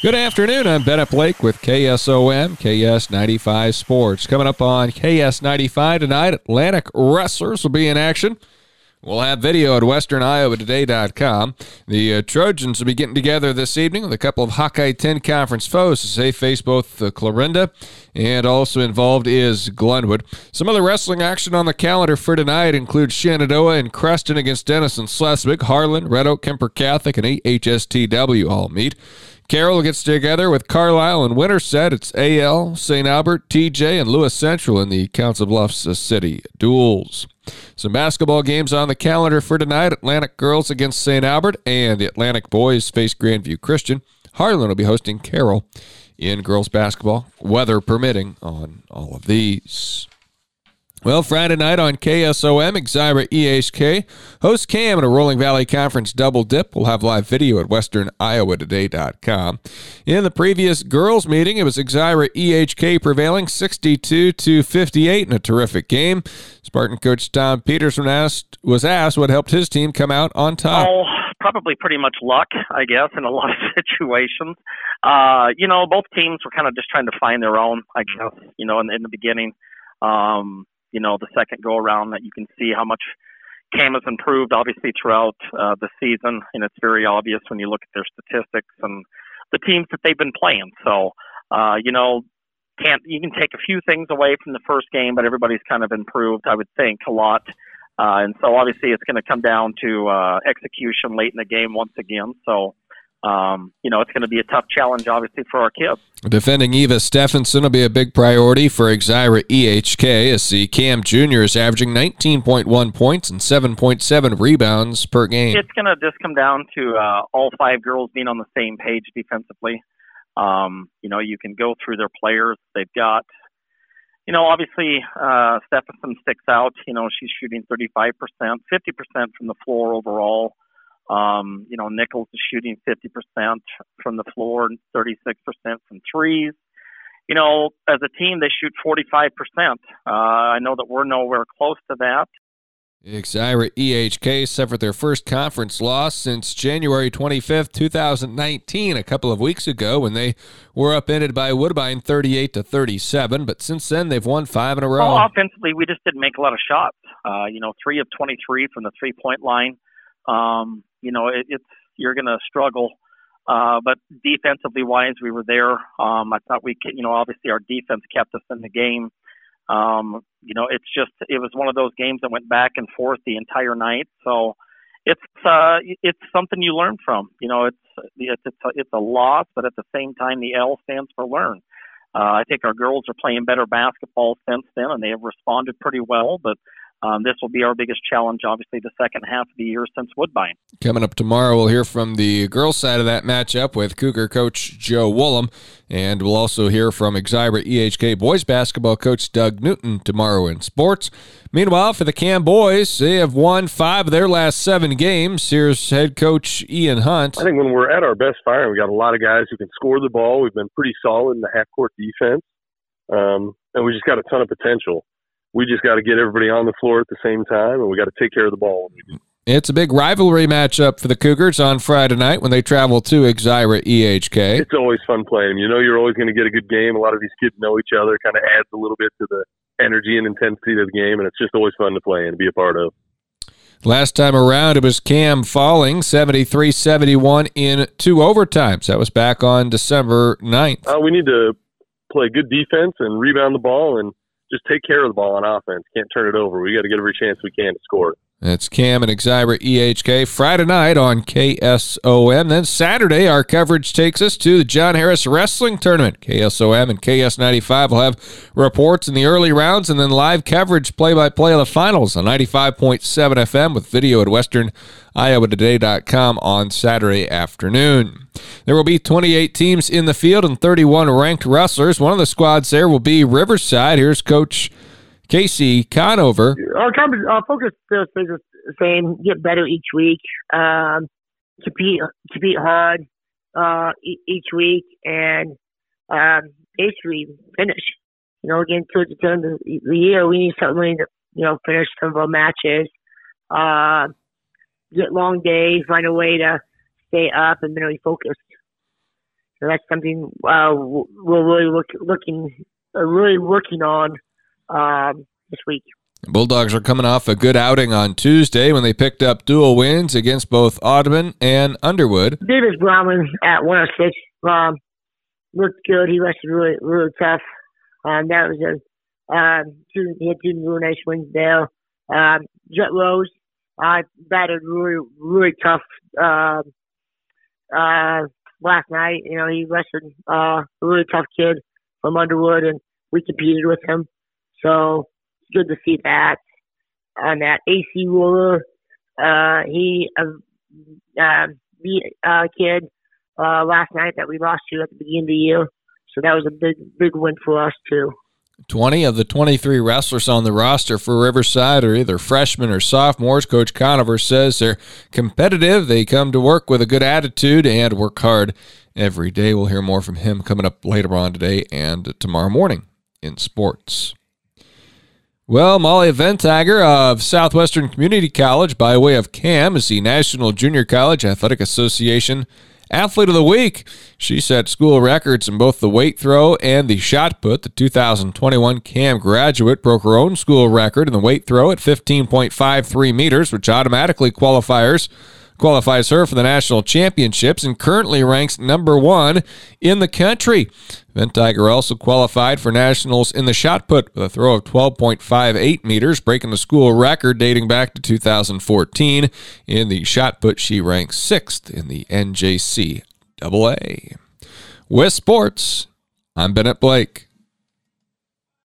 Good afternoon. I'm Bennett Blake with KSOM, KS95 Sports. Coming up on KS95 tonight, Atlantic Wrestlers will be in action. We'll have video at westerniowatoday.com. The uh, Trojans will be getting together this evening with a couple of Hawkeye 10 conference foes as they face both uh, Clarinda and also involved is Glenwood. Some other wrestling action on the calendar for tonight includes Shenandoah and Creston against Denison Schleswig, Harlan, Red Oak, Kuemper Catholic, and HSTW all meet. Carroll gets together with Carlisle and Winterset. It's AL, St. Albert, TJ, and Lewis Central in the Council Bluffs City duels. Some basketball games on the calendar for tonight. Atlantic girls against St. Albert, and the Atlantic boys face Grandview Christian. Harlan will be hosting Carroll in girls basketball, weather permitting on all of these. Well, Friday night on KSOM, Exira EHK hosts Cam in a Rolling Valley Conference double dip. We'll have live video at westerniowatoday.com. In the previous girls meeting, it was Exira EHK prevailing 62 to 58 in a terrific game. Spartan coach Tom Peterson asked was asked what helped his team come out on top. Oh, probably pretty much luck, I guess, in a lot of situations. Uh, you know, both teams were kind of just trying to find their own, I guess, you know, in, in the beginning. Um, you know, the second go around that you can see how much Cam has improved obviously throughout uh, the season, and it's very obvious when you look at their statistics and the teams that they've been playing. So, uh, you know, can't you can take a few things away from the first game, but everybody's kind of improved, I would think, a lot. Uh, and so obviously it's going to come down to uh, execution late in the game once again. So um, you know, it's going to be a tough challenge, obviously, for our kids. Defending Eva Stephenson will be a big priority for Exira EHK as the Cam Jr. is averaging 19.1 points and 7.7 rebounds per game. It's going to just come down to uh, all five girls being on the same page defensively. Um, you know, you can go through their players. They've got, you know, obviously uh, Stephenson sticks out. You know, she's shooting 35%, 50% from the floor overall. Um, you know, Nichols is shooting 50% from the floor and 36% from threes. You know, as a team, they shoot 45%. Uh, I know that we're nowhere close to that. Exira EHK suffered their first conference loss since January 25th, 2019, a couple of weeks ago when they were upended by Woodbine 38 to 37. But since then, they've won five in a row. Well, offensively, we just didn't make a lot of shots. Uh, you know, three of 23 from the three point line. Um, you know, it, it's you're going to struggle. Uh, but defensively wise, we were there. Um, I thought we, could, you know, obviously our defense kept us in the game. Um, you know, it's just it was one of those games that went back and forth the entire night. So it's uh, it's something you learn from. You know, it's it's it's a, it's a loss, but at the same time, the L stands for learn. Uh, I think our girls are playing better basketball since then, and they have responded pretty well. But um, this will be our biggest challenge, obviously, the second half of the year since Woodbine. Coming up tomorrow, we'll hear from the girls' side of that matchup with Cougar coach Joe Woolham, and we'll also hear from Exira EHK boys basketball coach Doug Newton tomorrow in sports. Meanwhile, for the Cam boys, they have won five of their last seven games. Here's head coach Ian Hunt. I think when we're at our best firing, we got a lot of guys who can score the ball. We've been pretty solid in the half court defense, um, and we just got a ton of potential we just got to get everybody on the floor at the same time, and we got to take care of the ball. It's a big rivalry matchup for the Cougars on Friday night when they travel to Exira EHK. It's always fun playing. You know, you're always going to get a good game. A lot of these kids know each other. Kind of adds a little bit to the energy and intensity of the game, and it's just always fun to play and to be a part of. Last time around, it was Cam falling 73 71 in two overtimes. That was back on December 9th. Uh, we need to play good defense and rebound the ball and just take care of the ball on offense. Can't turn it over. We got to get every chance we can to score. That's Cam and Exira EHK Friday night on KSOM. Then Saturday, our coverage takes us to the John Harris Wrestling Tournament. KSOM and KS95 will have reports in the early rounds and then live coverage play by play of the finals on 95.7 FM with video at westerniowatoday.com on Saturday afternoon. There will be 28 teams in the field and 31 ranked wrestlers. One of the squads there will be Riverside. Here's Coach. Casey Conover. Our, our focus still stays the same: get better each week, um, compete compete hard uh, each week, and um, basically finish. You know, again, towards the end of the year, we need something to you know finish some of our matches. Uh, get long days, find a way to stay up and mentally focused. So that's something uh, we're really look, looking, uh, really working on um, this week. Bulldogs are coming off a good outing on Tuesday when they picked up dual wins against both Audubon and Underwood. Davis Browman at 106 um, looked good. He wrestled really, really tough. Um, that was a um, two, he had two really nice wins there. Um, Jet Rose uh, batted really, really tough uh, uh, last night. You know, he wrestled uh, a really tough kid from Underwood, and we competed with him. So it's good to see that. On that AC Ruler, uh, he uh, uh, beat a kid uh, last night that we lost to at the beginning of the year. So that was a big, big win for us too. 20 of the 23 wrestlers on the roster for Riverside are either freshmen or sophomores. Coach Conover says they're competitive. They come to work with a good attitude and work hard every day. We'll hear more from him coming up later on today and tomorrow morning in sports. Well, Molly Ventager of Southwestern Community College, by way of CAM, is the National Junior College Athletic Association Athlete of the Week. She set school records in both the weight throw and the shot put. The 2021 CAM graduate broke her own school record in the weight throw at 15.53 meters, which automatically qualifiers qualifies her for the national championships and currently ranks number one in the country. Ventiger also qualified for nationals in the shot put with a throw of 12.58 meters, breaking the school record dating back to 2014. In the shot put, she ranks sixth in the NJC AA. With sports, I'm Bennett Blake.